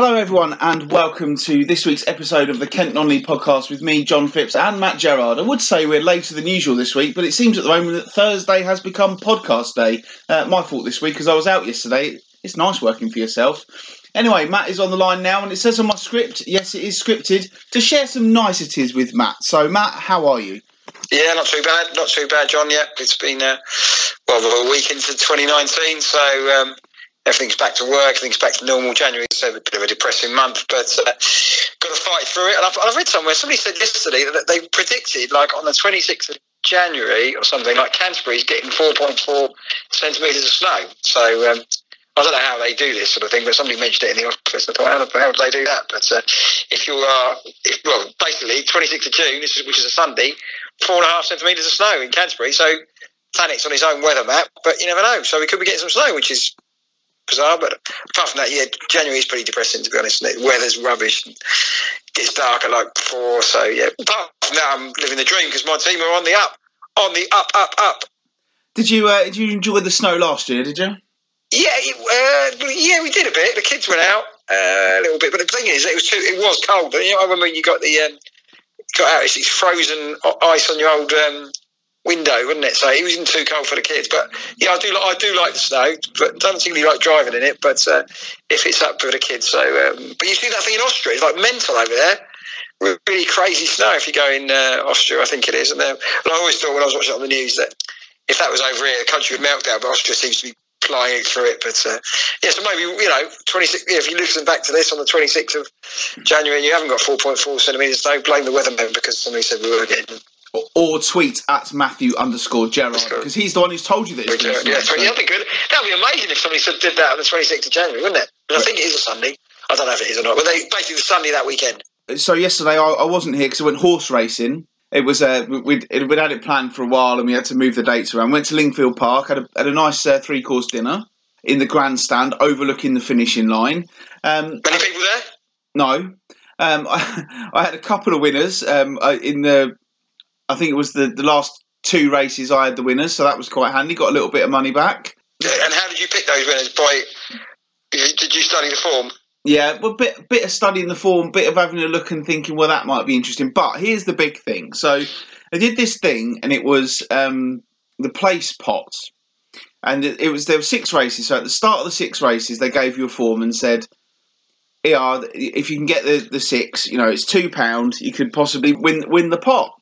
Hello, everyone, and welcome to this week's episode of the Kent Non-League podcast with me, John Phipps, and Matt Gerard. I would say we're later than usual this week, but it seems at the moment that Thursday has become podcast day. Uh, my fault this week because I was out yesterday. It's nice working for yourself. Anyway, Matt is on the line now, and it says on my script, yes, it is scripted, to share some niceties with Matt. So, Matt, how are you? Yeah, not too bad, not too bad, John. Yeah, it's been uh, well a week into 2019, so um, everything's back to work, everything's back to normal. January is a bit of a depressing month, but uh, got to fight through it. And I've, I've, read somewhere somebody said yesterday that they predicted, like on the 26th of January or something, like Canterbury's getting 4.4 centimetres of snow. So um, I don't know how they do this sort of thing, but somebody mentioned it in the office. I thought, how, how do they do that? But uh, if you are, if, well, basically 26th of June, which is a Sunday, four and a half centimetres of snow in Canterbury. So planet's on his own weather map, but you never know. So we could be getting some snow, which is bizarre. But apart from that, yeah, January is pretty depressing to be honest. The weather's rubbish. It gets dark at like four. So yeah, apart from that, I'm living the dream because my team are on the up, on the up, up, up. Did you uh, did you enjoy the snow last year? Did you? Yeah, it, uh, yeah, we did a bit. The kids went out uh, a little bit, but the thing is, it was too, it was cold. But you know, I remember when you got the um, got out, it's, it's frozen ice on your old um, window, wouldn't it? So it wasn't too cold for the kids. But yeah, I do I do like the snow, but don't particularly like driving in it. But uh, if it's up for the kids, so um, but you see that thing in Austria, it's like mental over there. Really crazy snow if you go in uh, Austria, I think it is. And, and I always thought when I was watching on the news that if that was over here, the country would melt down. But Austria seems to be flying through it. But uh, yeah, so maybe you know, twenty six. If you listen back to this on the twenty sixth of January and you haven't got four point four centimeters, don't blame the weatherman because somebody said we were getting or tweet at Matthew underscore Gerard because he's the one who's told you this. Yeah, that'd be good. That'd be amazing if somebody did that on the 26th of January, wouldn't it? I think it is a Sunday. I don't know if it is or not, but they basically the Sunday that weekend. So yesterday I, I wasn't here because I went horse racing. It was uh, we'd, we'd had it planned for a while and we had to move the dates around. Went to Lingfield Park, had a, had a nice uh, three course dinner in the grandstand overlooking the finishing line. Um, Many people there? No. Um, I, I, had a couple of winners um, uh, in the I think it was the, the last two races I had the winners, so that was quite handy. Got a little bit of money back. And how did you pick those winners? By did you study the form? Yeah, well, bit bit of studying the form, bit of having a look and thinking, well, that might be interesting. But here's the big thing. So I did this thing, and it was um, the place pot, and it, it was there were six races. So at the start of the six races, they gave you a form and said, "Yeah, if you can get the, the six, you know, it's two pound. You could possibly win win the pot."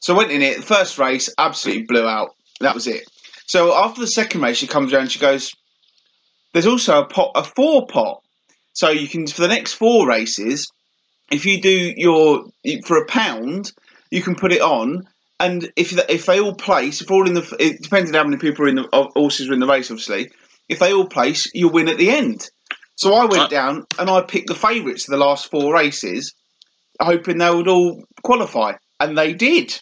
So I went in it. The first race absolutely blew out. That was it. So after the second race, she comes around. She goes, "There's also a pot, a four pot. So you can for the next four races, if you do your for a pound, you can put it on." And if if they all place, if all in the, it depends on how many people are in the horses are in the race, obviously. If they all place, you'll win at the end. So I went down and I picked the favourites of the last four races, hoping they would all qualify, and they did.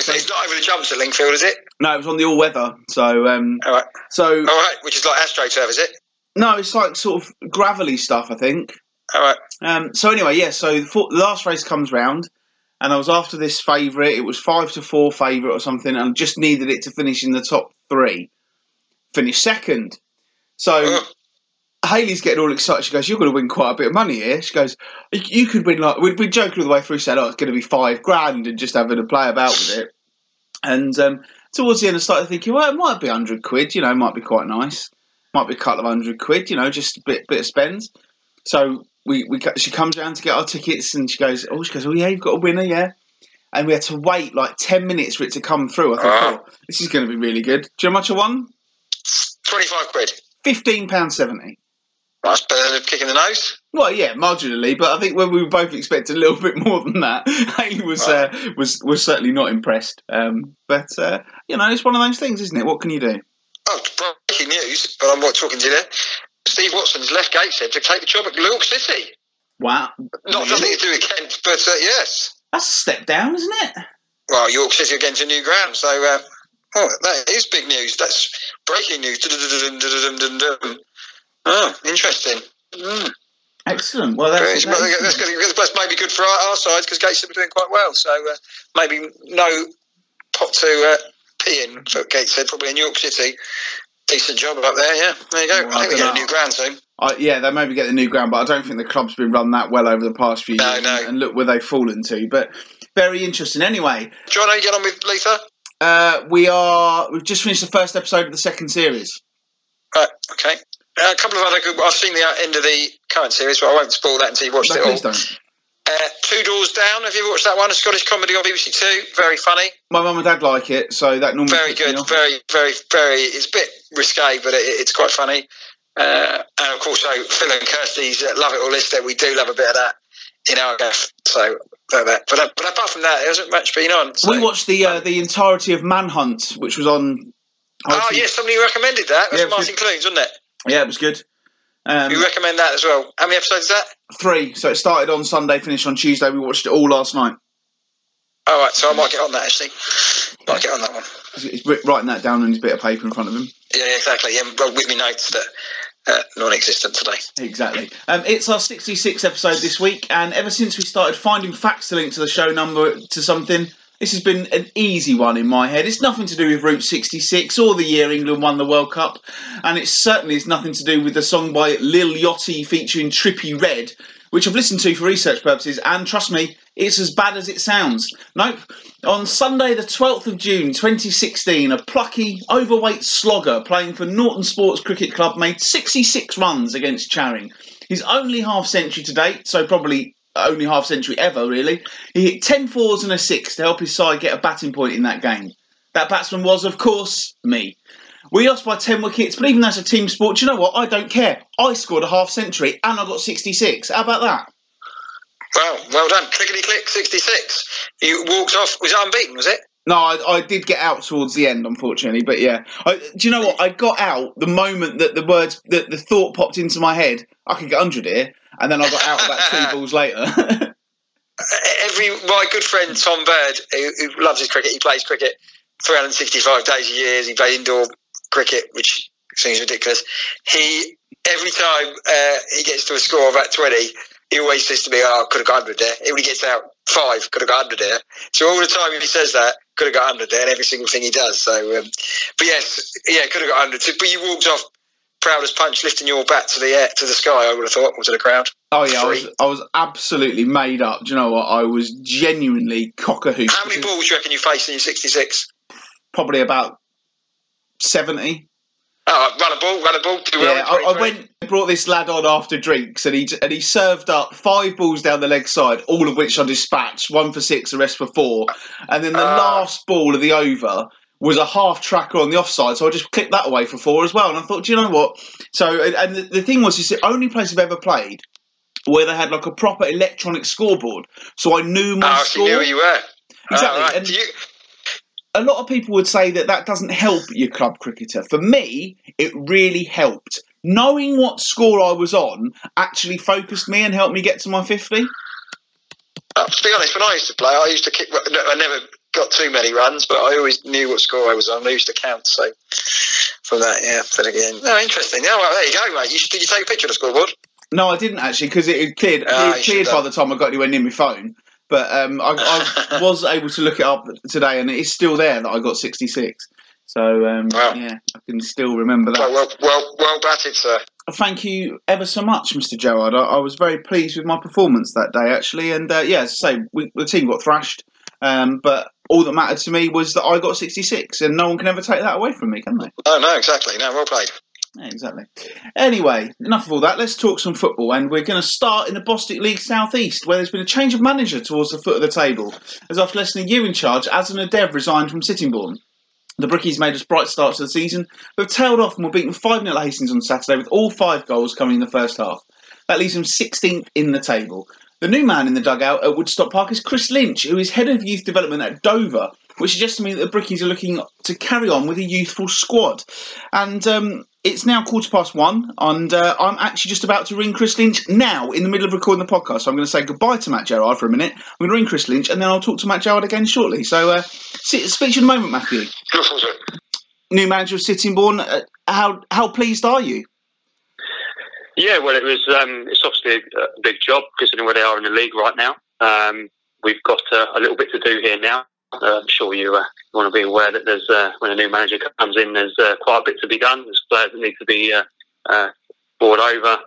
So it's not over the jumps at Lingfield, is it? No, it was on the all weather. So, um, all right. So, all right, which is like AstroTurf, is it? No, it's like sort of gravelly stuff, I think. All right. Um, so anyway, yeah. So the last race comes round, and I was after this favourite. It was five to four favourite or something, and just needed it to finish in the top three. Finished second. So. Haley's getting all excited. She goes, "You're going to win quite a bit of money here." She goes, "You could win like we're, we're joking all the way through, saying, oh, it's going to be five grand, and just having a play about with it." And um, towards the end, I started thinking, well, it might be hundred quid. You know, might be quite nice. Might be a couple of hundred quid. You know, just a bit bit of spend." So we, we she comes around to get our tickets, and she goes, "Oh, she goes, oh yeah, you've got a winner, yeah." And we had to wait like ten minutes for it to come through. I thought, oh, this is going to be really good. Do you know how much I won? Twenty-five quid. Fifteen pound seventy. That's better than kicking the nose. Well, yeah, marginally, but I think when we were both expecting a little bit more than that, Haley was right. uh, was was certainly not impressed. Um, but uh, you know, it's one of those things, isn't it? What can you do? Oh, breaking news! But I'm not talking to you there. Steve Watson's left Gateshead to take the job at York City. Wow! Not nothing to do with Kent, but uh, yes, that's a step down, isn't it? Well, York City against a new ground, so uh, oh, that is big news. That's breaking news. Oh, interesting. Mm. Excellent. Well, that's, that's, that's, that's maybe good for our, our sides because Gateshead are doing quite well. So uh, maybe no pot to uh, pee in for Gateshead, probably in New York City. Decent job up there, yeah. There you go. Well, I think we get a new ground soon. I, yeah, they maybe get the new ground, but I don't think the club's been run that well over the past few No, years. no. And look where they've fallen to. But very interesting. Anyway, John, how you get on with Luther? uh, we are we've just finished the first episode of the second series. Right, okay. Uh, a couple of other good. I've seen the end of the current series, but I won't spoil that until you watched No, it all. don't. Uh, Two Doors Down. Have you watched that one? A Scottish comedy on BBC Two. Very funny. My mum and dad like it, so that normally Very good. Very, very, very. It's a bit risque, but it, it's quite funny. Uh, and of course, so Phil and Kirsty's uh, Love It or List It. We do love a bit of that in our gaff. So, but, but, uh, but apart from that, there hasn't much been on. So. We watched the uh, the entirety of Manhunt, which was on. Oh, yeah, somebody recommended that. That's Yeah, Martin Clunes, wasn't it? Yeah, it was good. Um, We recommend that as well. How many episodes is that? three. So it started on Sunday, finished on Tuesday. We watched it all last night. All right, so I might get on that actually. Might get on that one. He's- writing that down on his bit of paper in front of him. Yeah, exactly. Yeah, well, with me notes that uh, non-existent today. Exactly. Um, it's our 66th episode this week, and ever since we started finding facts to link to the show number to something, this has been an easy one in my head. It's nothing to do with Route 66 or the year England won the World Cup, and it certainly is nothing to do with the song by Lil Yachty featuring Trippie Redd, which I've listened to for research purposes, and trust me, it's as bad as it sounds. Nope. On Sunday, the 12th of June 2016, a plucky, overweight slogger playing for Norton Sports Cricket Club made 66 runs against Charing. His only half century to date, so probably only half century ever, really. He hit 10 fours and a six to help his side get a batting point in that game. That batsman was, of course, me. We lost by 10 wickets, but even as a team sport, do you know what? I don't care. I scored a half century and I got 66. How about that? Well, well done. Clickety click, 66. You walked off. Was it unbeaten, was it? No, I, I did get out towards the end, unfortunately, but yeah. I, do you know what? I got out the moment that the words, that the thought popped into my head. I could get 100 here, and then I got out about two balls later. Every My good friend Tom Bird, who, who loves his cricket, he plays cricket 365 days a year. He plays indoor cricket, which seems ridiculous. He Every time uh, he gets to a score of about 20, he always says to me, oh, I could have got 100 there. When he gets out five, could have got 100 there. So all the time he says that, could have got 100 there, and every single thing he does. So, um, but yes, yeah, could have got 100. So, but you walked off proud as punch, lifting your bat to the air, to the sky. I would have thought, or to the crowd. oh yeah, I was, I was absolutely made up. Do you know what? I was genuinely cock a hoop. How many balls do you reckon you faced in your 66? Probably about 70. Oh, run a ball, run a ball. Do Yeah, in I, I 23. went brought this lad on after drinks, and he and he served up five balls down the leg side, all of which I dispatched, one for six, the rest for four, and then the Ah. last ball of the over was a half tracker on the offside, so I just clicked that away for four as well. And I thought, do you know what? So, and, and the, the thing was, it's the only place I've ever played where they had like a proper electronic scoreboard, so I knew my Oh, score. knew where you were. Exactly, right. and- you, a lot of people would say that that doesn't help your club cricketer. For me, it really helped. Knowing what score I was on actually focused me and helped me get to my 50. uh, to be honest, when I used to play, I used to kick. I never got too many runs, but I always knew what score I was on. I used to count. So from that, yeah. But again, no, interesting. Yeah, well, there you go, mate. You, did you take a picture of the scoreboard? No, I didn't actually because it cleared, Ah, it cleared by the time I got anywhere near my phone. But um, I, I was able to look it up today and it is still there that I got 66. So um, Wow. yeah, I can still remember that. Well, well, well, well batted, sir. Thank you ever so much, Mr. Gerard. I, I was very pleased with my performance that day, actually. And uh, yeah, as I say, we, the team got thrashed, um, but all that mattered to me was that I got 66, and no one can ever take that away from me, can they? Oh no, exactly. No, well played. Yeah, exactly. Anyway, enough of all that. Let's talk some football, and we're going to start in the Bostik League South East, where there's been a change of manager towards the foot of the table, as after less than a year in charge, Aslan Odev resigned from Sittingbourne. The Brickies made a bright start to the season, but have tailed off and were beaten 5 0 at Hastings on Saturday, with all five goals coming in the first half. That leaves them 16th in the table. The new man in the dugout at Woodstock Park is Chris Lynch, who is head of youth development at Dover, which suggests to me that the Brickies are looking to carry on with a youthful squad. And um, it's now quarter past one, and uh, I'm actually just about to ring Chris Lynch now in the middle of recording the podcast. So I'm going to say goodbye to Matt Gerard for a minute. I'm going to ring Chris Lynch, and then I'll talk to Matt Gerard again shortly. So uh, see, speak to you in a moment, Matthew. Look forward to. New manager of Sittingbourne. Uh, how how pleased are you? Yeah, well, it was. Um, it's obviously a, big job considering where they are in the league right now. Um, we've got uh, a little bit to do here now. Uh, I'm sure you uh, want to be aware that there's uh, when a new manager comes in, there's uh, quite a bit to be done. There's players that need to be uh, board over.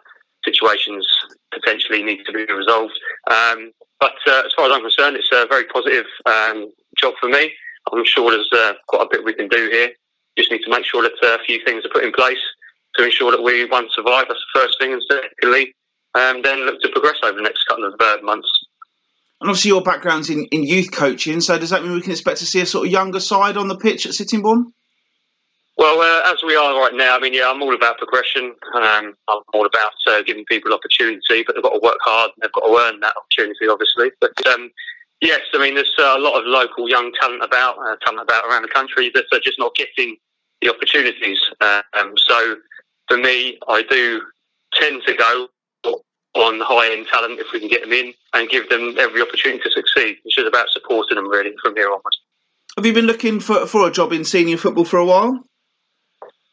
Situations potentially need to be resolved. Um, but as far as I'm concerned, it's a very positive um, job for me. I'm sure there's quite a bit we can do here. Just need to make sure that a few things are put in place to ensure that we, one, survive. That's the first thing. And secondly, um, then look to progress over the next couple of uh, months. And obviously, your background's in, in youth coaching, so does that mean we can expect to see a sort of younger side on the pitch at Sittingbourne? Well, uh, as we are right now, I mean, yeah, I'm all about progression. Um, I'm all about uh, giving people opportunity, but they've got to work hard and they've got to earn that opportunity, obviously. But um, yes, I mean, there's uh, a lot of local young talent about, uh, talent about around the country that are just not getting the opportunities. Um, so for me, I do tend to go on high end talent if we can get them in and give them every opportunity to succeed. It's just about supporting them really from here onwards. Have you been looking for, for a job in senior football for a while?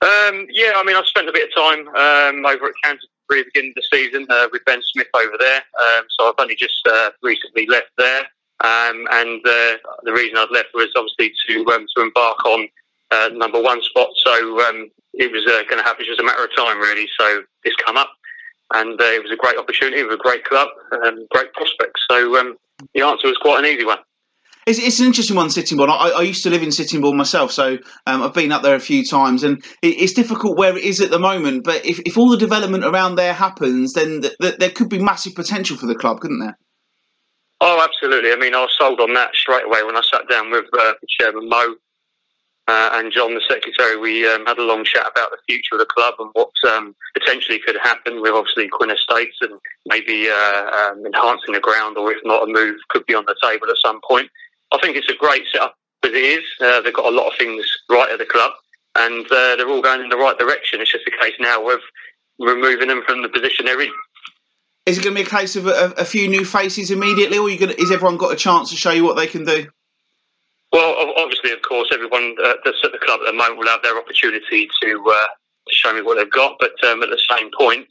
Um, yeah, I mean, I've spent a bit of time um, over at Canterbury at the beginning of the season uh, with Ben Smith over there. Um, so I've only just uh, recently left there. Um, and uh, the reason I've left was obviously to um, to embark on uh, number one spot. So um, it was uh, going to happen just a matter of time, really. So this come up and uh, it was a great opportunity with a great club and great prospects. So um, the answer was quite an easy one. It's, it's an interesting one, Sittingbourne. I, I used to live in Sittingbourne myself, so um, I've been up there a few times, and it, it's difficult where it is at the moment. But if, if all the development around there happens, then th- th- there could be massive potential for the club, couldn't there? Oh, absolutely. I mean, I was sold on that straight away when I sat down with uh, Chairman Mo uh, and John, the secretary, we um, had a long chat about the future of the club and what um, potentially could happen with obviously Quinn Estates and maybe uh, um, enhancing the ground, or if not, a move could be on the table at some point. I think it's a great setup as it is. Uh, they've got a lot of things right at the club, and uh, they're all going in the right direction. It's just a case now of removing them from the position they're in. Is it going to be a case of a, a few new faces immediately, or going to, is everyone got a chance to show you what they can do? Well, obviously, of course, everyone uh, that's at the club at the moment will have their opportunity to, uh, show me what they've got. But um, at the same point,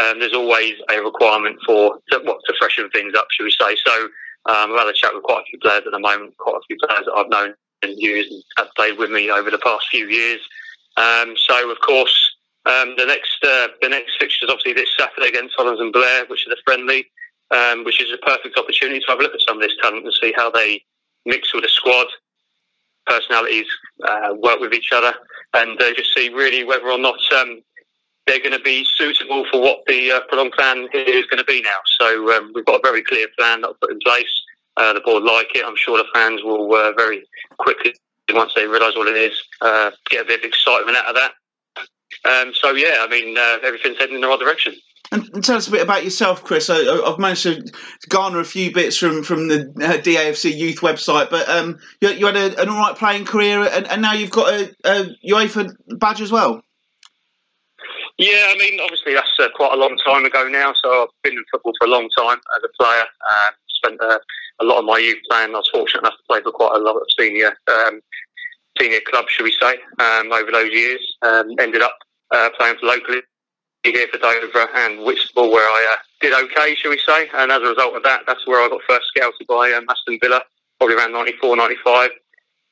um, there's always a requirement for to, what, to freshen things up, should we say? So um, I've had a chat with quite a few players at the moment, quite a few players that I've known and used and have played with me over the past few years. Um, so, of course, um, the next uh, the next fixture is obviously this Saturday against Hollands and Blair, which is a friendly, um, which is a perfect opportunity to have a look at some of this talent and see how they mix with the squad, personalities uh, work with each other, and uh, just see really whether or not um, they're going to be suitable for what the uh, prolonged plan is going to be now. So um, we've got a very clear plan that I've put in place. Uh, the board like it. I'm sure the fans will uh, very quickly, once they realise what it is, uh, get a bit of excitement out of that. Um, so yeah, I mean, everything's heading in the right direction. And tell us a bit about yourself, Chris. I, have managed to garner a few bits from from the uh, DAFC youth website, but um, you, you, had a, an all right playing career, and, and, now you've got a, a UEFA badge as well. Yeah, I mean, obviously that's uh, quite a long time ago now. So I've been in football for a long time as a player. Um, spent uh, a lot of my youth playing. I was fortunate enough to play for quite a lot of senior um, senior clubs, should we say, um, over those years. Um, ended up uh, playing for locally here for Dover and Whitstable, where I uh, did okay, shall we say. And as a result of that, that's where I got first scouted by um, Aston Villa, probably around 94, 95.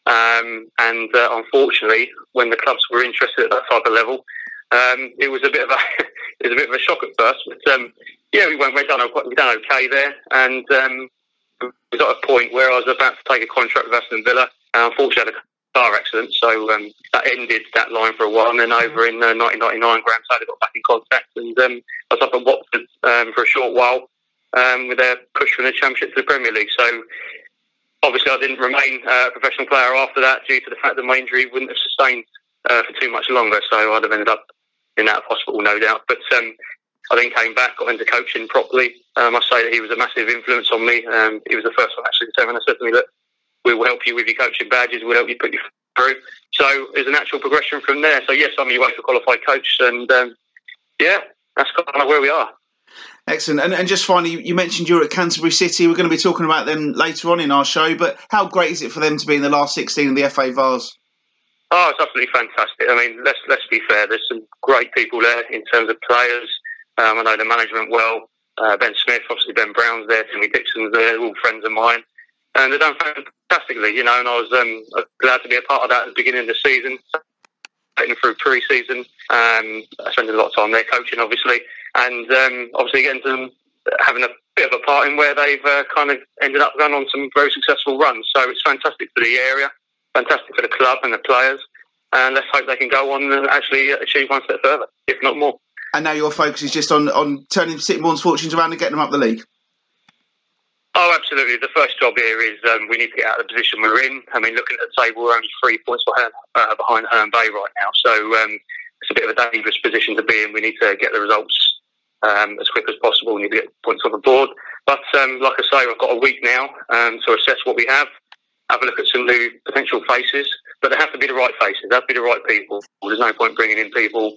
Um, and uh, unfortunately, when the clubs were interested at that type of level, um, it was a bit of a it was a bit of a shock at first. But um, yeah, we went we done we done okay there, and um, we got a point where I was about to take a contract with Aston Villa. And unfortunately, car accident. So um, that ended that line for a while. And then over in uh, 1999, Graham Taylor got back in contact, and um, I was up at Watford um, for a short while um, with their push from the Championship to the Premier League. So obviously, I didn't remain uh, a professional player after that due to the fact that my injury wouldn't have sustained uh, for too much longer. So I'd have ended up in that hospital, no doubt. But um, I then came back, got into coaching properly. I must say that he was a massive influence on me. Um, he was the first one actually to tell me, and said to me, look, we will help you with your coaching badges. We'll help you put you through. So there's a natural progression from there. So yes, I'm a UEFA qualified coach, and um, yeah, that's kind of where we are. Excellent. And, and just finally, you mentioned you're at Canterbury City. We're going to be talking about them later on in our show. But how great is it for them to be in the last 16 of the FA Vase? Oh, it's absolutely fantastic. I mean, let's let's be fair. There's some great people there in terms of players. Um, I know the management well. Uh, ben Smith, obviously Ben Brown's there, Timmy Dixon's there, all friends of mine and they've done fantastically, you know. And I was um, glad to be a part of that at the beginning of the season. getting through pre-season, um, spending a lot of time there coaching, obviously, and um, obviously getting them having a bit of a part in where they've uh, kind of ended up going on some very successful runs. So it's fantastic for the area, fantastic for the club and the players, and let's hope they can go on and actually achieve one step further, if not more. And now your focus is just on, on turning Sittingbourne's fortunes around and getting them up the league. Oh, absolutely. The first job here is um, we need to get out of the position we're in. I mean, looking at the table, we're only three points behind, uh, behind Herne Bay right now. So um, it's a bit of a dangerous position to be in. We need to get the results um, as quick as possible. We need to get points on the board. But um, like I say, I've got a week now um, to assess what we have, have a look at some new potential faces. But they have to be the right faces. They have to be the right people. There's no point bringing in people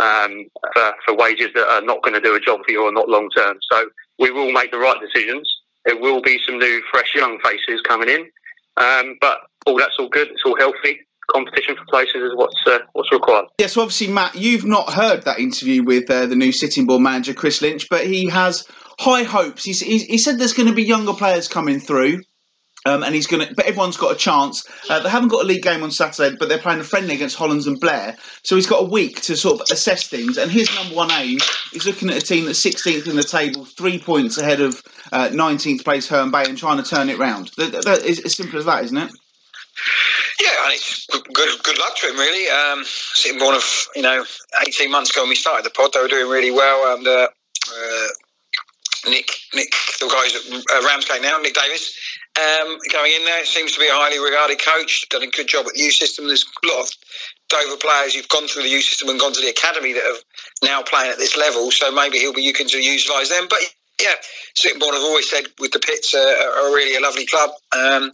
um, for, for wages that are not going to do a job for you or not long term. So we will make the right decisions. There will be some new, fresh, young faces coming in. Um, but all that's all good. It's all healthy competition for places is what's uh, what's required. Yeah, so obviously, Matt, you've not heard that interview with uh, the new Sittingbourne manager Chris Lynch, but he has high hopes. He's, he said there's going to be younger players coming through. Um, and he's going to, but everyone's got a chance. Uh, they haven't got a league game on Saturday, but they're playing a friendly against Hollands and Blair. So he's got a week to sort of assess things. And his number one aim is looking at a team that's 16th in the table, three points ahead of uh, 19th place Herne Bay, and trying to turn it round. That, that is as simple as that, isn't it? Yeah, and it's good. Good luck to him, really. Um, Sittingbourne of you know, eighteen months ago when we started the pod, they were doing really well. And uh, uh, Nick, Nick, the guys at uh, Ramsgate now, Nick Davis, um, going in there, seems to be a highly regarded coach. Done a good job at the U system. There's a lot of Dover players who've gone through the U system and gone to the academy that have now playing at this level. So maybe he'll be you can utilise them. But yeah, Sittingbourne have always said with the pits uh, are really a lovely club. Um,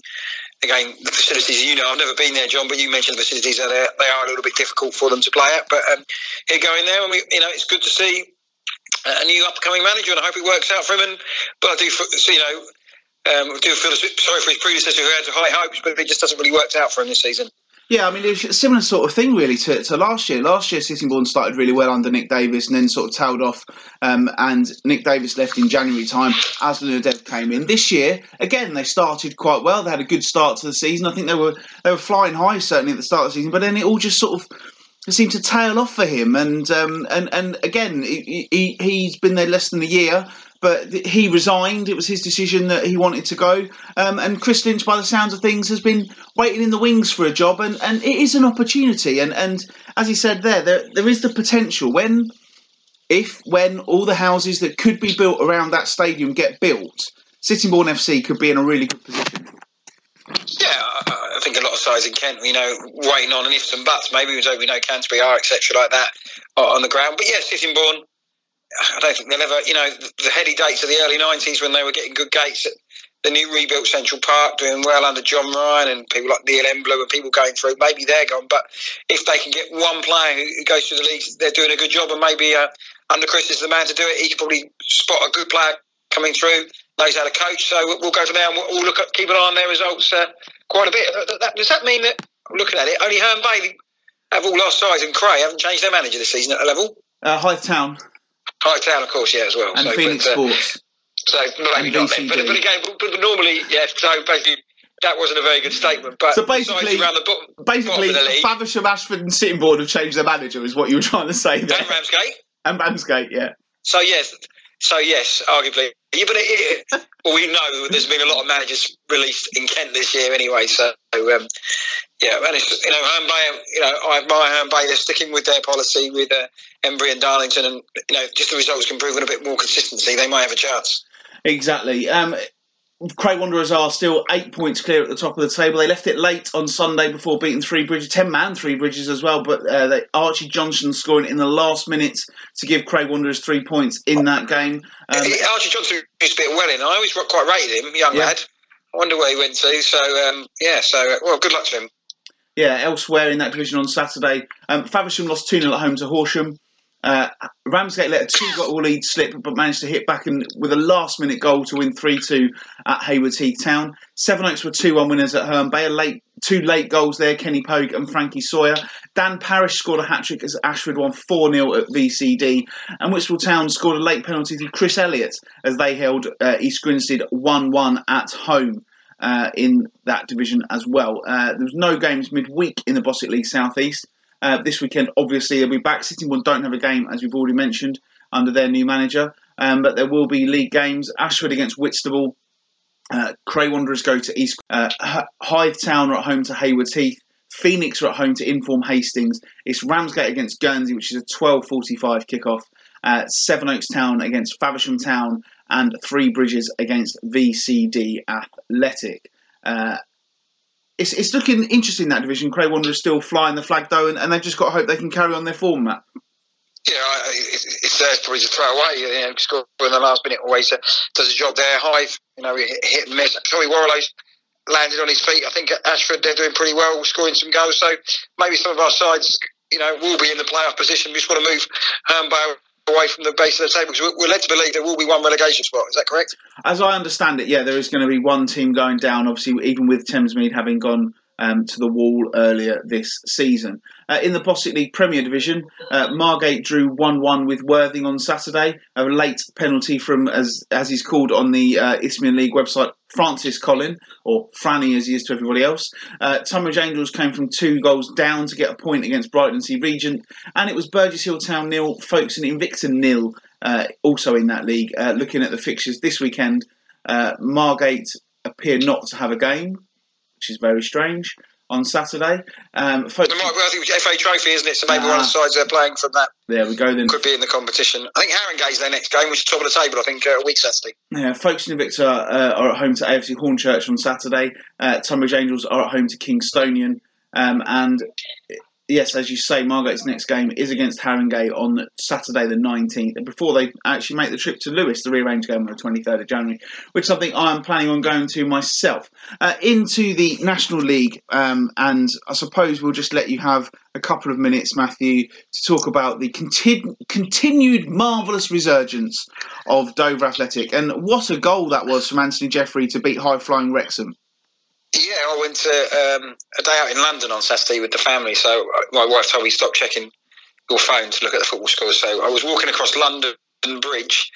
again, the facilities, you know, I've never been there, John, but you mentioned the facilities are there. They are a little bit difficult for them to play at. But um, he'll go in there, and we, you know, it's good to see a new upcoming manager, and I hope it works out for him. And but I do, you know, um, I do feel sorry for his predecessor who had high hopes, but it just doesn't really work out for him this season. Yeah, I mean, it's a similar sort of thing, really, to, to last year. Last year, Sittingbourne started really well under Nick Davis and then sort of tailed off. Um, and Nick Davis left in January time. Aslan Odev came in. This year, again, they started quite well. They had a good start to the season. I think they were they were flying high, certainly, at the start of the season. But then it all just sort of seemed to tail off for him. And um, and and again, he, he, he's been there less than a year but he resigned. It was his decision that he wanted to go. Um, and Chris Lynch, by the sounds of things, has been waiting in the wings for a job, and, and it is an opportunity. And and as he said there, there there is the potential when, if when all the houses that could be built around that stadium get built, Sittingbourne FC could be in a really good position. Yeah, I think a lot of sides in Kent, you know, waiting on an ifs and buts. Maybe we don't, we know Canterbury are, etc., like that on the ground. But yeah, Sittingbourne I don't think they'll ever, you know, the heady dates of the early 90s when they were getting good gates at the new rebuilt Central Park, doing well under John Ryan and people like Neil Emblen and people going through, maybe they're gone. But if they can get one player who goes through the league, they're doing a good job, and maybe uh, under Chris is the man to do it. He can probably spot a good player coming through, knows how to coach. So we'll go from there and we'll look at, keep an eye on their results uh, quite a bit. Does that mean that, looking at it, only Herne Bailey have all lost size and Cray haven't changed their manager this season at a level? Uh, Hythe Town. Hythe Town, of course, yeah, as well. And so, Phoenix but, uh, Sports. So maybe not then, but, but again, but, but normally, yeah. So basically, that wasn't a very good statement. But so basically, around the bottom, basically, bottom the Faversham, Ashford, and Sittingbourne have changed their manager, is what you were trying to say there. And Ramsgate. And Ramsgate, yeah. So yes, so yes, arguably, even it, well, we know there's been a lot of managers released in Kent this year anyway. So um, yeah, and it's you know Herne Bay, you know I admire Herne Bay. They're sticking with their policy with uh, Embury and Darlington, and you know just the results can prove a bit more consistency. They might have a chance. Exactly. Um, Cray Wanderers are still eight points clear at the top of the table. They left it late on Sunday before beating Three Bridges, ten man Three Bridges as well. But uh, they, Archie Johnson scoring in the last minutes to give Cray Wanderers three points in that game. Um, Archie Johnson used to be at Welling. I always quite rated him, young yeah. lad. I wonder where he went to. So um, yeah, so well, good luck to him. Yeah, elsewhere in that division on Saturday, um, Faversham lost 2 0 at home to Horsham. Uh, Ramsgate let a two goal lead slip, but managed to hit back and with a last minute goal to win 3 2 at Haywards Heath Town. Seven Sevenoaks were 2 1 winners at Herne Bay. Late, two late goals there, Kenny Pogue and Frankie Sawyer. Dan Parish scored a hat trick as Ashford won 4 0 at VCD. And Whitstable Town scored a late penalty through Chris Elliott as they held uh, East Grinstead 1 1 at home. Uh, in that division as well. Uh, there was no games midweek in the Bostik League South East. Uh, this weekend. Obviously, they'll be back. Sittingbourne don't have a game, as we've already mentioned, under their new manager, um, but there will be league games. Ashford against Whitstable. Uh, Cray Wanderers go to East. Uh, Hythe Town are at home to Haywards Heath. Phoenix are at home to Inform Hastings. It's Ramsgate against Guernsey, which is a 12:45 kickoff. Uh, Sevenoaks Town against Faversham Town, and Three Bridges against VCD Athletic. Uh, it's, it's looking interesting that division. Cray Wanderers still flying the flag though, and, and they've just got to hope they can carry on their form, Matt. Yeah, it's there probably to throw away. You know, score in the last minute always does a job there. Hythe, you know, hit and miss. Sorry, Warrow's landed on his feet. I think Ashford they're doing pretty well, scoring some goals. So maybe some of our sides, you know, will be in the playoff position. We just want to move um, Herne away from the base of the table because we're led to believe there will be one relegation spot. Is that correct? As I understand it, yeah, there is going to be one team going down. Obviously, even with Thamesmead having gone um, to the wall earlier this season. Uh, in the Bostik League Premier Division, uh, Margate drew 1 1 with Worthing on Saturday. A late penalty from, as, as he's called on the uh, Isthmian League website, Francis Collin, or Franny as he is to everybody else. Uh, Tonbridge Angels came from two goals down to get a point against Brightlingsea Regent, and it was Burgess Hill Town nil, Folkestone Invicta nil, uh, also in that league. Uh, looking at the fixtures this weekend, uh, Margate appear not to have a game which is very strange. On Saturday, um, folks, well, I think FA Trophy, isn't it? So maybe one of the sides they're playing from that. There we go. Then could be in the competition. I think Haringey's their next game, which is top of the table. I think uh, a week Saturday. Yeah, Folkestone Invicta uh, are at home to AFC Hornchurch on Saturday. Uh, Tonbridge Angels are at home to Kingstonian, um, and yes, as you say, Margate's next game is against Haringey on Saturday the 19th, before they actually make the trip to Lewes, the rearranged game on the 23rd of January, which is something I'm planning on going to myself. Uh, into the National League, um, and I suppose we'll just let you have a couple of minutes, Matthew, to talk about the conti- continued marvellous resurgence of Dover Athletic. And what a goal that was from Anthony Jeffrey to beat high flying Wrexham. Yeah, I went to um, a day out in London on Saturday with the family. So uh, my wife told me stop checking your phone to look at the football scores. So I was walking across London Bridge,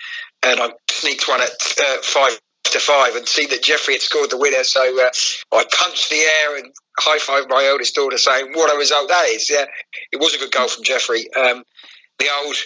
and I sneaked one at uh, five to five and see that Jeffrey had scored the winner. So uh, I punched the air and high fived my oldest daughter, saying, "What a result that is!" Yeah, it was a good goal from Jeffrey. Um, the old,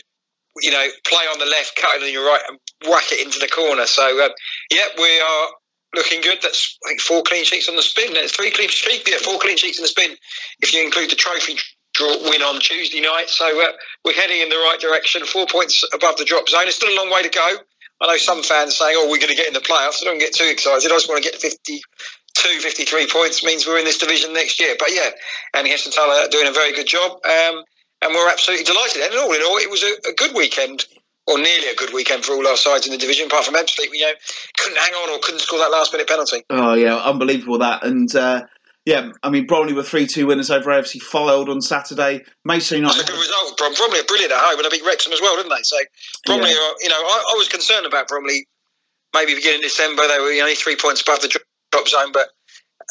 you know, play on the left, cut it on your right, and whack it into the corner. So uh, yeah, we are looking good. That's I think four clean sheets on the spin. That's three clean sheets. Yeah, four clean sheets in the spin. If you include the trophy draw win on Tuesday night, so uh, we're heading in the right direction. Four points above the drop zone. It's still a long way to go. I know some fans saying, "Oh, we're going to get in the playoffs." I don't get too excited. I just want to get to 52, 53 points. Means we're in this division next year. But yeah, Andy Hessenthaler are doing a very good job. Um, and we're absolutely delighted. And all in all, it was a, a good weekend or nearly a good weekend for all our sides in the division, apart from Ebbsfleet, you know, couldn't hang on or couldn't score that last minute penalty. Oh yeah, unbelievable that. And uh, yeah, I mean Bromley were three two winners over AFC Fylde on Saturday. Mason United. That's a good result. Brom- Bromley are brilliant at home, and they beat Wrexham as well, didn't they? So Bromley, yeah. are, you know, I, I, was concerned about Bromley. Maybe beginning December, they were only three points above the drop zone, but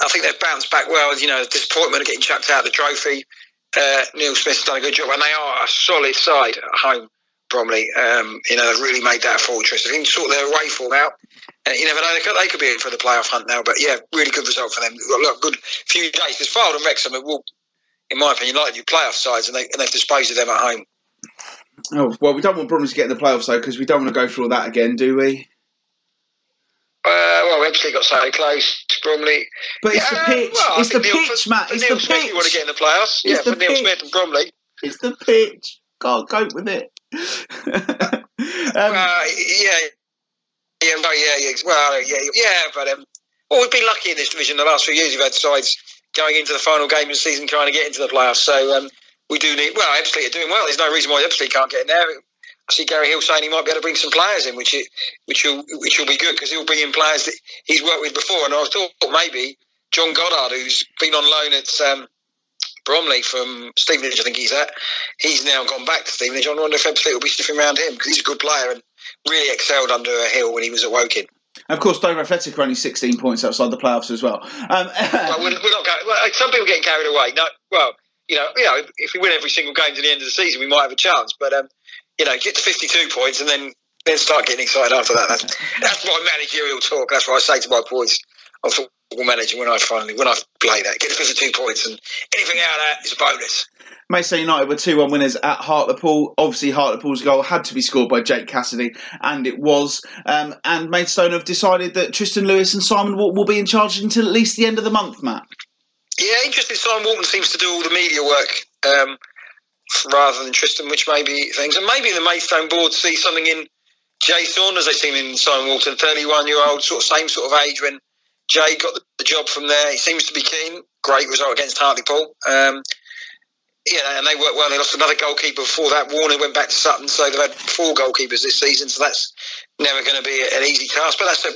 I think they've bounced back well. You know, the disappointment of getting chucked out of the trophy. Uh, Neil Smith's done a good job, and they are a solid side at home. Bromley. Um, you know, they've really made that fortress. They can sort their away form out. Uh, you never know, they could, they could be in for the playoff hunt now. But yeah, really good result for them. Look, good few days. Because Fylde and Wrexham will, in my opinion, like do playoff sides, and, they, and they've disposed of them at home. Oh, well, we don't want Bromley to get in the playoffs, though, because we don't want to go through all that again, do we? Uh, well, Websley got so close, to Bromley. But it's yeah, the pitch. Well, it's the Neil, pitch, for, Matt. It's Neil the Smith, pitch. You want to get in the playoffs? It's yeah, for Neil Smith and Bromley. It's the pitch. Can't cope with it. um, well, yeah, yeah, well, yeah, yeah, well, yeah, yeah, but um, well, we've been lucky in this division the last few years. We've had sides going into the final game of the season trying to get into the playoffs. So um, we do need. Well, Ebbsfleet are doing well. There's no reason why Ebbsfleet can't get in there. I see Gary Hill saying he might be able to bring some players in, which it, which will which will be good because he'll bring in players that he's worked with before. And I thought maybe John Goddard, who's been on loan at um, Bromley from Stevenage, I think he's at. He's now gone back to Stevenage. I wonder if Ebbsfleet will be sniffing around him because he's a good player and really excelled under a hill when he was at Woking. Of course, Dover Athletic are only 16 points outside the playoffs as well. Um, well, we're, we're not going, well, some people getting carried away. No, well, you know, you know, if we win every single game to the end of the season, we might have a chance. But um, you know, get to 52 points and then then start getting excited after that. That's, that's my managerial talk. That's what I say to my boys on football football manager when I finally when I play that. Get the first two points and anything out of that is a bonus. Maidstone United were 2 1 winners at Hartlepool. Obviously, Hartlepool's goal had to be scored by Jake Cassidy, and it was. Um, and Maidstone have decided that Tristan Lewis and Simon Walton will be in charge until at least the end of the month, Matt. Yeah, interesting. Simon Walton seems to do all the media work um, rather than Tristan, which may be things. And maybe the Maidstone board see something in Jay Saunders. They see in Simon Walton, 31 year old, sort of same sort of age when Jay got the, job from there. He seems to be keen. Great result against Hartlepool. Um, yeah, and they worked well. They lost another goalkeeper before that. Warner went back to Sutton, so they've had four goalkeepers this season. So that's never going to be an easy task. But that's a,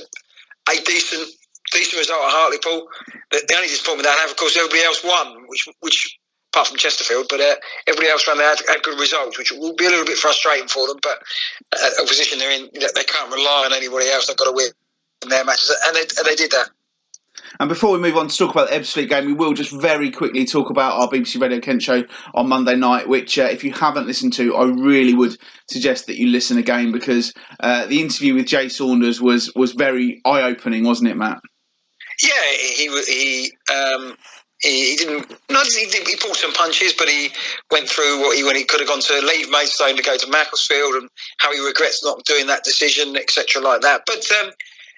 a decent decent result at Hartlepool. The, the only disappointment they have, of course, everybody else won, which which apart from Chesterfield, but uh, everybody else around there had, had, good results, which will be a little bit frustrating for them. But uh, a position they're in, they can't rely on anybody else. They've got to win their matches, and they, and they did that. And before we move on to talk about the Ebbsfleet game, we will just very quickly talk about our BBC Radio Kent show on Monday night, which, uh, if you haven't listened to, I really would suggest that you listen again because uh, the interview with Jay Saunders was was very eye opening, wasn't it, Matt? Yeah, he he um, he, didn't. Not he, he pulled some punches, but he went through what he when he could have gone to leave Maidstone to go to Macclesfield and how he regrets not doing that decision, etc., like that. But um,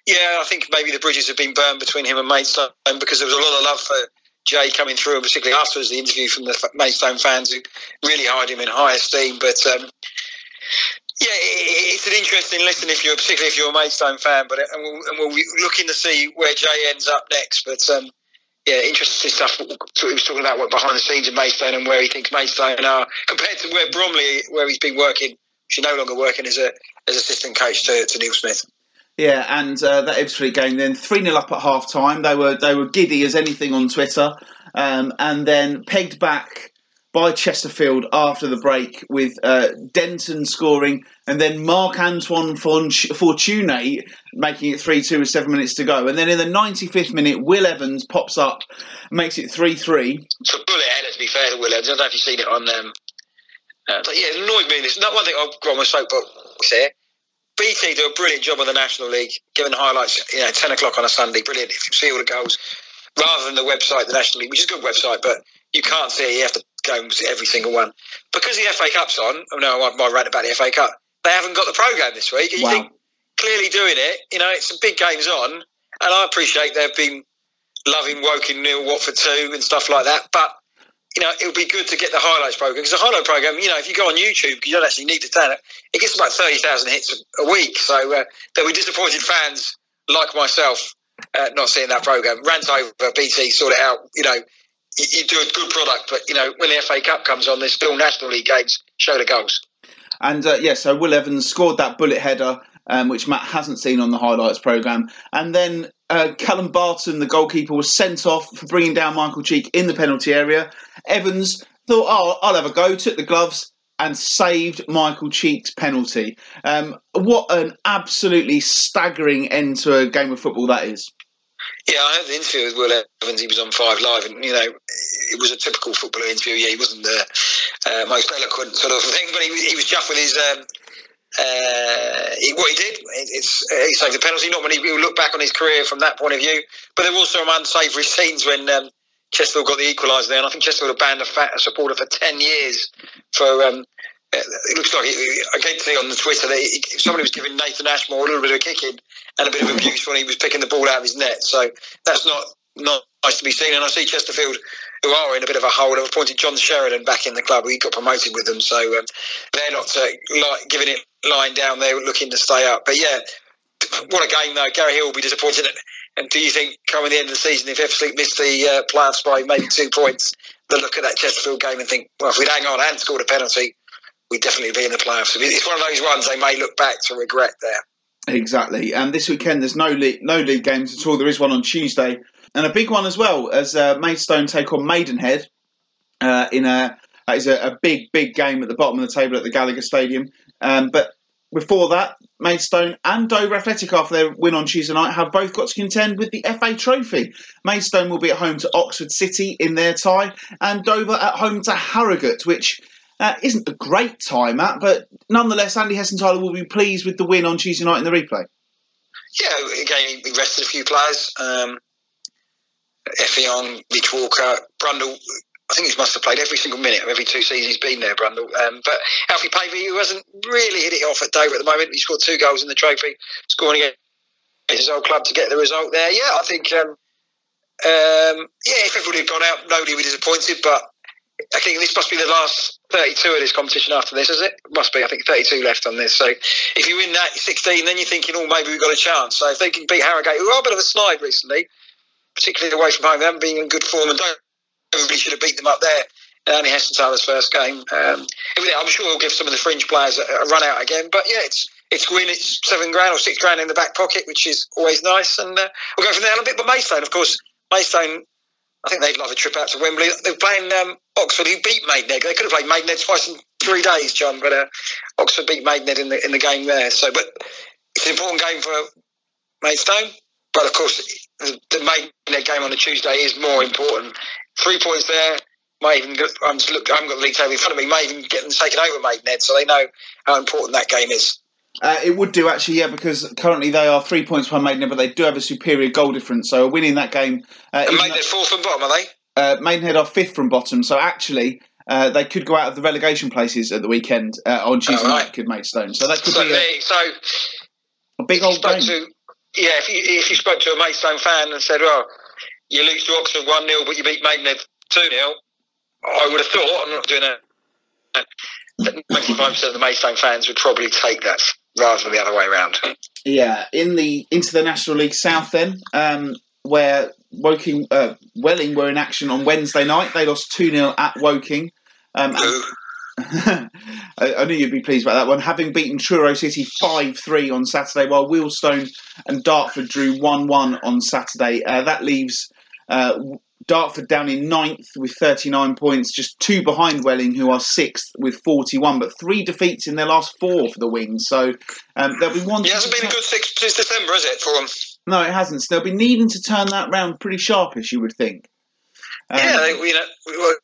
yeah, I think maybe the bridges have been burned between him and Maidstone because there was a lot of love for Jay coming through, and particularly afterwards the interview from the Maidstone fans who really held him in high esteem. But um, yeah, it's an interesting listen if you're particularly if you're a Maidstone fan. But and we'll, and we'll be looking to see where Jay ends up next. But um, yeah, interesting stuff. He was talking about what behind the scenes of Maidstone and where he thinks Maidstone are compared to where Bromley, where he's been working. She's no longer working as a as assistant coach to, to Neil Smith. Yeah, and uh, that Ebbsfleet game then three 0 up at half time. They were they were giddy as anything on Twitter, um, and then pegged back by Chesterfield after the break with uh, Denton scoring and then Marc Antoine Fortuné making it 3 2 with seven minutes to go. And then in the 95th minute, Will Evans pops up, makes it 3 3. It's a bullet header, to be fair to Will Evans. I don't know if you've seen it on them. Um, uh, yeah, it annoyed me. This not one thing I've got my soapbox here. BT do a brilliant job on the National League, giving highlights, you know, 10 o'clock on a Sunday. Brilliant. If you see all the goals, rather than the website, the National League, which is a good website, but you can't see it. You have to go and see every single one. Because the FA Cup's on, oh no, I might rant about the FA Cup, they haven't got the programme this week. And you wow. think, clearly doing it, you know, it's some big games on, and I appreciate they've been loving Woking nil, Watford two, and stuff like that, but you know, it would be good to get the highlights program because the highlight program, you know, if you go on YouTube, you don't actually need to turn it. It gets about thirty thousand hits a week, so uh, there'll be disappointed fans like myself uh, not seeing that program. Rant over BT, sort it out. You know, you, you, do a good product, but you know, when the FA Cup comes on, there's still National League games. Show the goals. And uh, yeah, so Will Evans scored that bullet header, um, which Matt hasn't seen on the highlights program, and then uh, Callum Burton, the goalkeeper, was sent off for bringing down Michael Cheek in the penalty area. Evans thought, "Oh, I'll have a go." Took the gloves and saved Michael Cheek's penalty. Um, what an absolutely staggering end to a game of football that is. Yeah, I heard the interview with Will Evans. He was on Five Live, and you know, it was a typical footballer interview. Yeah, he wasn't the uh, most eloquent sort of thing, but he, he was chuffed with his. Um, uh, what he did, it's he saved the penalty. Not many people look back on his career from that point of view, but there were also some unsavoury scenes when um, Chesterfield got the equaliser there, and I think Chesterfield have banned a, a supporter for ten years for um, it looks like I can see on the Twitter that he, somebody was giving Nathan Ashmore a little bit of a kicking and a bit of abuse when he was picking the ball out of his net. So that's not not nice to be seen. And I see Chesterfield, who are in a bit of a hole, have appointed John Sheridan back in the club. He got promoted with them, so um, they're not uh, like, giving it lying down. They're looking to stay up. But yeah, what a game though. Gary Hill will be disappointed. And do you think coming the end of the season, if Ebbsfleet missed the uh, playoffs by maybe two points, they'll look at that Chesterfield game and think, well, if we'd hang on and scored a penalty, we'd definitely be in the playoffs. It's one of those ones they may look back to regret there. Exactly. And this weekend, there's no league, no league games at all. There is one on Tuesday, and a big one as well as uh, Maidstone take on Maidenhead uh, in a that is a, a, big, big game at the bottom of the table at the Gallagher Stadium. Um, but before that, Maidstone and Dover Athletic, after their win on Tuesday night, have both got to contend with the FA Trophy. Maidstone will be at home to Oxford City in their tie, and Dover at home to Harrogate, which uh, isn't a great time at, but nonetheless, Andy Hessenthaler will be pleased with the win on Tuesday night in the replay. Yeah, again, he rested a few players. Um, Effiong, Mitch Walker, Brundle. I think he must have played every single minute of every two seasons he's been there, Brundle. Um, but Alfie Pavey, who hasn't really hit it off at Dover at the moment, he scored two goals in the trophy, scoring against his old club to get the result there. Yeah, I think, um, um, yeah, if everybody had gone out, nobody would be disappointed, but I think this must be the last 32 of this competition after this, is it? Must be. I think 32 left on this. So if you win that 16, then you're thinking, oh, maybe we've got a chance. So if they can beat Harrogate, who are a bit of a slide recently, particularly away from home, they haven't been in good form and don't everybody should have beat them up there. Only Heston first game. Um, I'm sure he'll give some of the fringe players a, a run out again. But yeah, it's it's win. It's seven grand or six grand in the back pocket, which is always nice. And uh, we'll go from there. And a bit, but Maidstone, of course, Maidstone I think they'd love a trip out to Wembley. They're playing um, Oxford, who beat Maidenhead. They could have played Maidenhead twice in three days, John, but uh, Oxford beat Maidenhead in the in the game there. So, but it's an important game for Maidstone. But of course, the, Maidenhead game on the Tuesday is more important. Three points there. May even I'm just look, I haven't got the league table in front of me. May even get them taken over Maidenhead, so they know how important that game is. Uh, it would do actually, yeah, because currently they are three points behind Maidenhead, but they do have a superior goal difference. So winning that game, uh, and Maidenhead fourth from bottom, are they? Uh, Maidenhead are fifth from bottom, so actually. Uh, they could go out of the relegation places at the weekend uh, on Tuesday oh, right. night. Could Maidstone, so that could so be a, so a big old game. To, yeah, if you if you spoke to a Maidstone fan and said, "Well, you lose to Oxford one 0 but you beat Maidenhead two 0 I would have thought. I'm not doing that. Ninety-five percent of the Maidstone fans would probably take that rather than the other way around. Yeah, in the into the National League South then, um, where Woking uh, Welling were in action on Wednesday night. They lost two 0 at Woking. Um, I, I, knew you'd be pleased about that one. Having beaten Truro City 5 3 on Saturday, while Wheelstone and Dartford drew 1 1 on Saturday. Uh, that leaves uh, Dartford down in ninth with 39 points, just two behind Welling, who are sixth with 41, but three defeats in their last four for the Wings. So um, they'll be one. It hasn't been a good six since December, has it, for them? No, it hasn't. So they'll be needing to turn that round pretty sharpish, you would think. Um, yeah, they, you know, we were,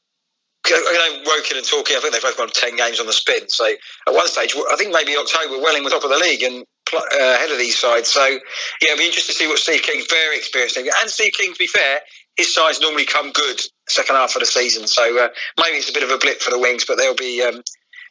I know Woking and Torquay, I think they've both won 10 games on the spin. So at one stage, I think maybe October, Welling was top of the league and uh, ahead of these sides. So yeah, it'll be interesting to see what Steve King's very experienced. And Steve King, to be fair, his sides normally come good second half of the season. So uh, maybe it's a bit of a blip for the Wings, but they'll be. Um,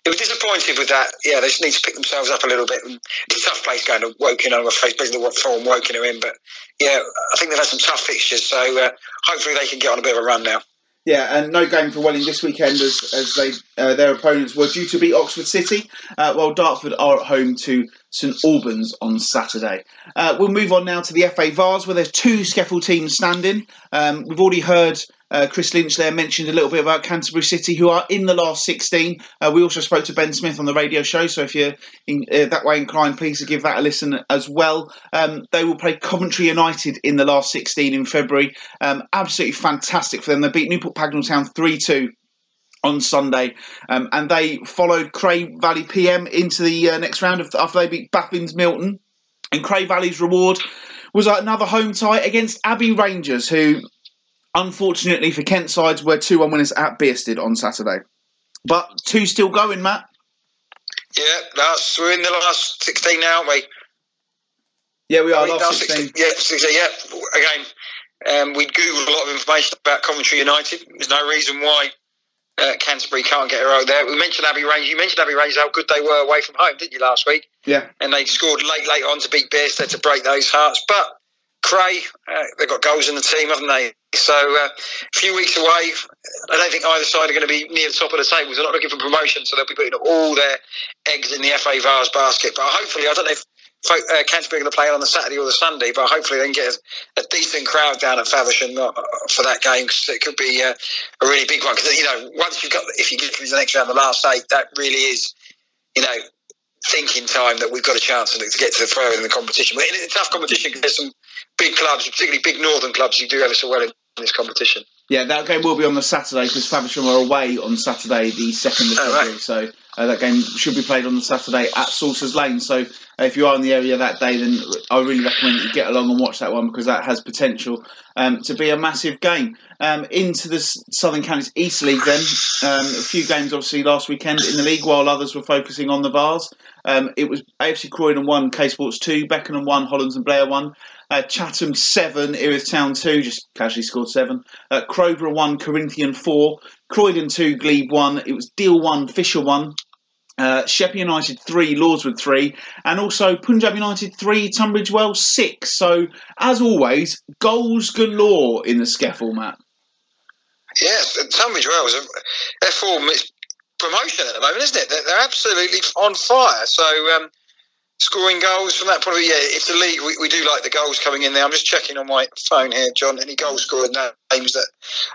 they were disappointed with that. Yeah, they just need to pick themselves up a little bit. It's a tough place going to Woking. I'm afraid, basically what form Woking are in. But yeah, I think they've had some tough fixtures. So uh, hopefully they can get on a bit of a run now. Yeah, and no game for Welling this weekend as, as they uh, their opponents were due to beat Oxford City, uh, while Dartford are at home to St Albans on Saturday. Uh, we'll move on now to the FA Vase, where there's two SCEFL teams standing. Um, we've already heard uh, Chris Lynch there mentioned a little bit about Canterbury City, who are in the last 16. Uh, we also spoke to Ben Smith on the radio show, so if you're in, uh, that way inclined, please give that a listen as well. Um, they will play Coventry United in the last 16 in February. Um, absolutely fantastic for them. They beat Newport Pagnell Town 3 2 on Sunday, um, and they followed Cray Valley PM into the uh, next round after they beat Baffins Milton. And Cray Valley's reward was another home tie against Abbey Rangers, who unfortunately for Kent sides we were 2 1 winners at Bearsted on Saturday. But two still going, Matt. Yeah, that's we're in the last 16 now, aren't we? Yeah, we are. Last 16. 16. Yeah, 16, yeah. Again, um, we googled a lot of information about Coventry United. There's no reason why uh, Canterbury can't get a row there. We mentioned Abbey Range. You mentioned Abbey Range, how good they were away from home, didn't you, last week? Yeah. And they scored late, late on to beat Bearsted to break those hearts. But Cray, uh, they've got goals in the team, haven't they? So uh, a few weeks away. I don't think either side are going to be near the top of the table. They're not looking for promotion, so they'll be putting all their eggs in the FA Vase basket. But hopefully, I don't know if uh, Canterbury are going to play on the Saturday or the Sunday, but hopefully they can get a, a decent crowd down at Faversham uh, for that game because it could be uh, a really big one. Because you know, once you've got, if you get to the next round, the last eight, that really is, you know, thinking time that we've got a chance to, get to the pro in the competition. But it's a tough competition because there's some big clubs, particularly big northern clubs, who do ever so well in this competition. Yeah, that game will be on the Saturday because Faversham are away on Saturday, the second of oh, February. Right. So Uh, that game should be played on the Saturday at Salters Lane. So uh, if you are in the area that day, then I really recommend that you get along and watch that one because that has potential um, to be a massive game. Um, into the Southern Counties East League, then um, a few games obviously last weekend in the league, while others were focusing on the Vase. Um, it was AFC Croydon one, K Sports two, Beckenham one, Hollands and Blair one. Uh, Chatham seven, Erith Town two, just casually scored seven. Uh, Crowborough one, Corinthian four, Croydon two, Glebe one. It was Deal one, Fisher one. Uh, Sheppey United three, Lordswood three, and also Punjab United three, Tunbridge Wells six. So, as always, goals galore in the SCEFL, Matt. Yes, Tunbridge Wells, their form is promotion at the moment, isn't it? They're, they're absolutely on fire. So, um, scoring goals from that point of view. Yeah, if the league, we, we do like the goals coming in there. I'm just checking on my phone here, John. Any goal scoring names that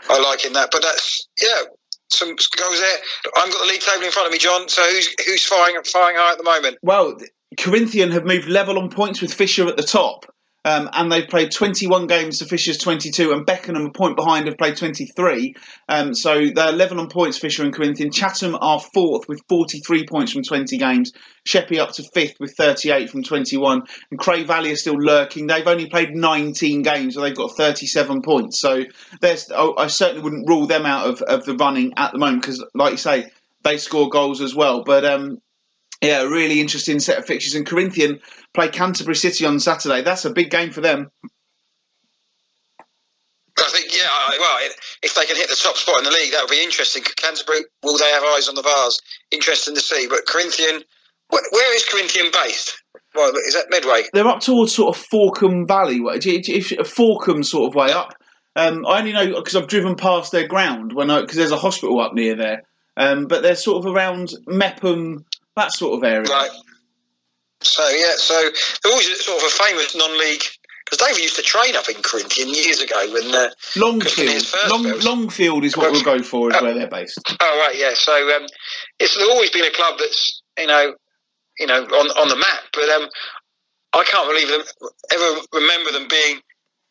I like in that? But that's yeah, some goals there. I've got the league table in front of me, John. So who's who's firing firing high at the moment? Well, Corinthian have moved level on points with Fisher at the top. Um, and they've played 21 games to Fisher's 22, and Beckenham, a point behind, have played 23. Um, so they're 11 on points, Fisher and Corinthian. Chatham are fourth with 43 points from 20 games. Sheppey up to fifth with 38 from 21. And Cray Valley are still lurking. They've only played 19 games, so they've got 37 points. So there's, I certainly wouldn't rule them out of, of the running at the moment because, like you say, they score goals as well. But um, yeah, really interesting set of fixtures. And Corinthian play Canterbury City on Saturday. That's a big game for them. I think, yeah, well, if they can hit the top spot in the league, that would be interesting. Canterbury, will they have eyes on the Vase? Interesting to see. But Corinthian, where is Corinthian based? Well, is that Medway? They're up towards sort of Fawkham Valley, if Fawkham sort of way up. Um, I only know because I've driven past their ground when because there's a hospital up near there. Um, but they're sort of around Meopham, that sort of area. Right. So yeah, so they're always sort of a famous non-league because Dave used to train up in Corinthian years ago when uh, Longfield. Long, Longfield is what we'll go for, is uh, where they're based. Oh right, yeah. So um, it's always been a club that's you know, you know, on on the map. But um, I can't believe them ever remember them being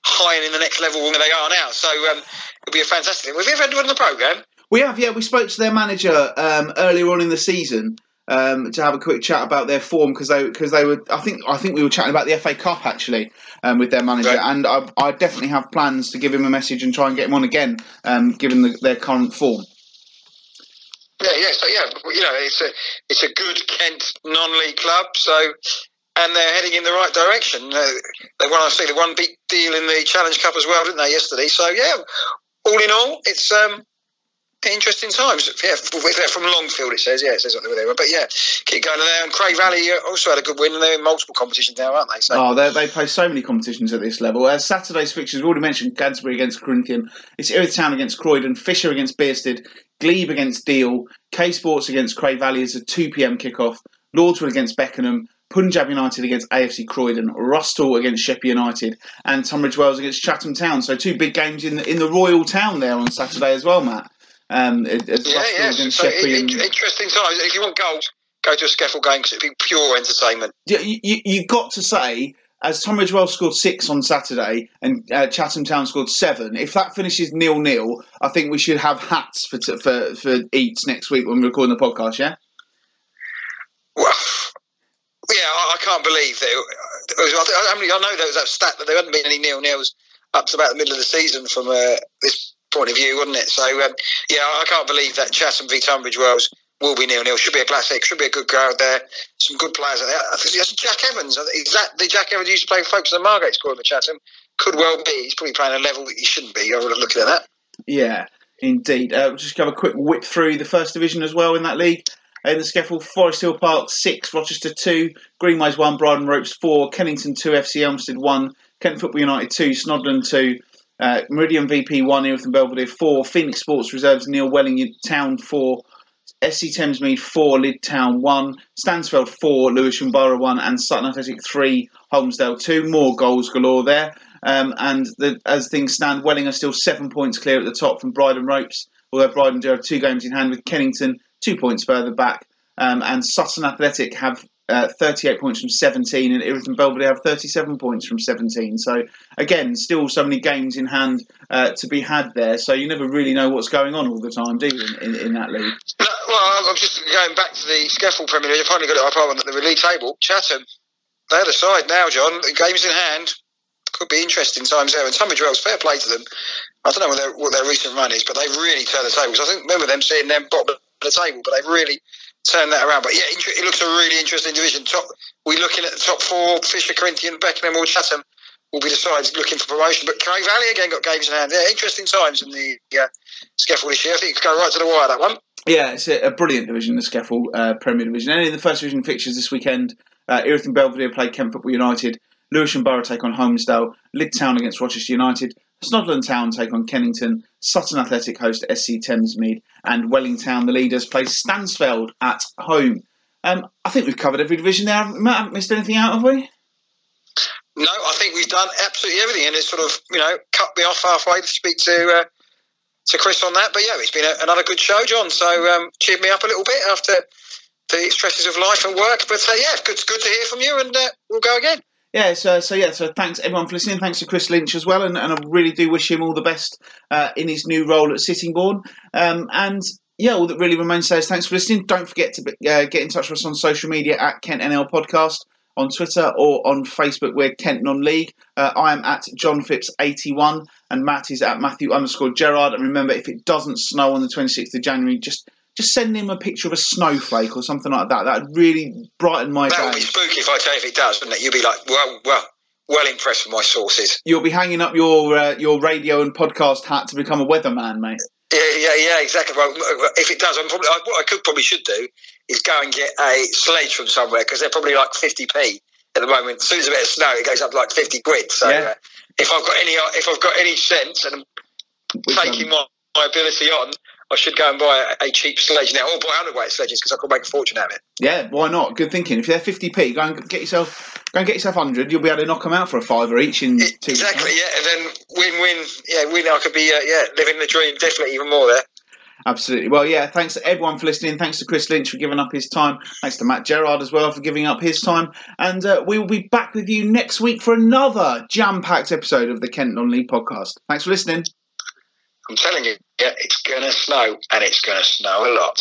high and in the next level where they are now. So um, it'll be a fantastic. Thing. Have you ever done the program? We have, yeah. We spoke to their manager um, earlier on in the season um, to have a quick chat about their form because they because they were. I think I think we were chatting about the FA Cup actually um, with their manager, right. and I, I, definitely have plans to give him a message and try and get him on again, um, given the, their current form. Yeah, yeah, so yeah, you know, it's a it's a good Kent non-league club, so and they're heading in the right direction. Uh, they won, I see, the one big deal in the Challenge Cup as well, didn't they, yesterday? So yeah, all in all, it's um, interesting times. Yeah, from Longfield, it says. Yeah, it says what they were. But yeah, keep going there. And Cray Valley also had a good win, and they're in multiple competitions now, aren't they? So. Oh, they play so many competitions at this level. Uh, Saturday's fixtures, we already mentioned Canterbury against Corinthian. It's Erith Town against Croydon, Fisher against Bearsted, Glebe against Deal, K Sports against Cray Valley is a 2 pm kickoff, Lordswood against Beckenham, Punjab United against AFC Croydon, Rusthall against Sheppey United, and Tunbridge Wells against Chatham Town. So two big games in the, in the Royal Town there on Saturday as well, Matt. Um, yeah, yeah. So and... interesting times. If you want goals, go to a SCEFL game because it'd be pure entertainment. Yeah, you, you, you got to say as Tunbridge Wells scored six on Saturday and uh, Chatham Town scored seven, if that finishes nil nil, I think we should have hats for t- for for eats next week when we're recording the podcast. Yeah. Well, yeah, I, I can't believe that. I, I, I know there was that stat that there hadn't been any nil nils up to about the middle of the season from uh, this point of view, wouldn't it? So um, yeah, I can't believe that Chatham v Tunbridge Wells will be nil nil. Should be a classic. Should be a good crowd there. Some good players there. I think there's Jack Evans. Is that the Jack Evans used to play for Folkestone Margate scoring for Chatham? Could well be. He's probably playing a level that he shouldn't be. I would have looked at that. Yeah, indeed. Uh, we'll just have a quick whip through the first division as well in that league. In the SCEFL, Forest Hill Park six, Rochester two, Greenways one, Bridon Ropes four, Kennington two, FC Elmstead one, Kent Football United two, Snodland two, uh, Meridian VP one, Erith and Belvedere four, Phoenix Sports Reserves Neil Welling Town four, SC Thamesmead 4, Lydd Town 1, Stansfeld 4, Lewisham Borough 1, and Sutton Athletic 3, Holmesdale 2. More goals galore there. Um, and the, as things stand, Welling are still seven points clear at the top from Bridon Ropes, although Bridon do have two games in hand with Kennington two points further back. Um, and Sutton Athletic have uh, 38 points from 17, and Erith and Belvedere have 37 points from 17. So, again, still so many games in hand uh, to be had there. So, you never really know what's going on all the time, do you, in, in, in that league? No, well, I'm just going back to the Scaffold Premier League. I finally got it up on the league table. Chatham, they're the side now, John. The game's in hand. Could be interesting times there. And Tunbridge Wells, fair play to them. I don't know what their, what their recent run is, but they've really turned the tables. I think remember them seeing them bottom of the table, but they've really turn that around. But yeah, it looks a really interesting division. Top, we're looking at the top four: Fisher, Corinthian, Beckenham, or Chatham will be decided looking for promotion. But Cray Valley again got games in hand. Yeah, interesting times in the uh, Scaffold this year. I think it's going right to the wire that one. Yeah, it's a, a brilliant division, the Scaffold uh, Premier Division. And in the first division fixtures this weekend, uh, Erith and Belvedere play Kent Football United. Lewisham Borough take on Holmesdale. Lydd Town against Rochester United. Snodland Town take on Kennington, Sutton Athletic host SC Thamesmead, and Welling Town, the leaders, play Stansfeld at home. Um, I think we've covered every division there. Matt, haven't missed anything out, have we? No, I think we've done absolutely everything, and it's sort of you know cut me off halfway to speak to uh, to Chris on that. But yeah, it's been a, another good show, John. So um, cheered me up a little bit after the stresses of life and work. But uh, yeah, good, good to hear from you, and uh, we'll go again yeah, so, so yeah, so thanks everyone for listening. Thanks to Chris Lynch as well, and, and I really do wish him all the best uh, in his new role at Sittingbourne. Um, and yeah, all that really remains to say is thanks for listening. Don't forget to uh, get in touch with us on social media at Kent NL Podcast on Twitter or on Facebook. We're Kent Non League. Uh, I am at John Phipps eighty one, and Matt is at Matthew underscore Gerard. And remember, if it doesn't snow on the twenty sixth of January, just just send him a picture of a snowflake or something like that. That'd really brighten my that day. That would be spooky if I tell you if it does, wouldn't it? You'd be like, well, well, well impressed with my sources. You'll be hanging up your uh, your radio and podcast hat to become a weatherman, mate. Yeah, yeah, yeah, exactly. Well, if it does, I'm probably what I could probably should do is go and get a sledge from somewhere because they're probably like 50p at the moment. As soon as a bit of snow, it goes up to like 50 quid. So yeah. uh, if I've got any if I've got any sense and I'm taking my, my ability on, I should go and buy a, a cheap sledge now, or buy underweight sledges because I could make a fortune out of it. Yeah, why not? Good thinking. If they're fifty p, go and get yourself go and get yourself hundred. You'll be able to knock them out for a fiver each in it, two. Exactly. Yeah, and then win win. Yeah, win. I could be uh, yeah living the dream. Definitely even more there. Absolutely. Well, yeah, thanks to everyone for listening. Thanks to Chris Lynch for giving up his time. Thanks to Matt Gerard as well for giving up his time. And uh, we will be back with you next week for another jam packed episode of the Kent Non League podcast. Thanks for listening. I'm telling you, yeah, it's going to snow and it's going to snow a lot.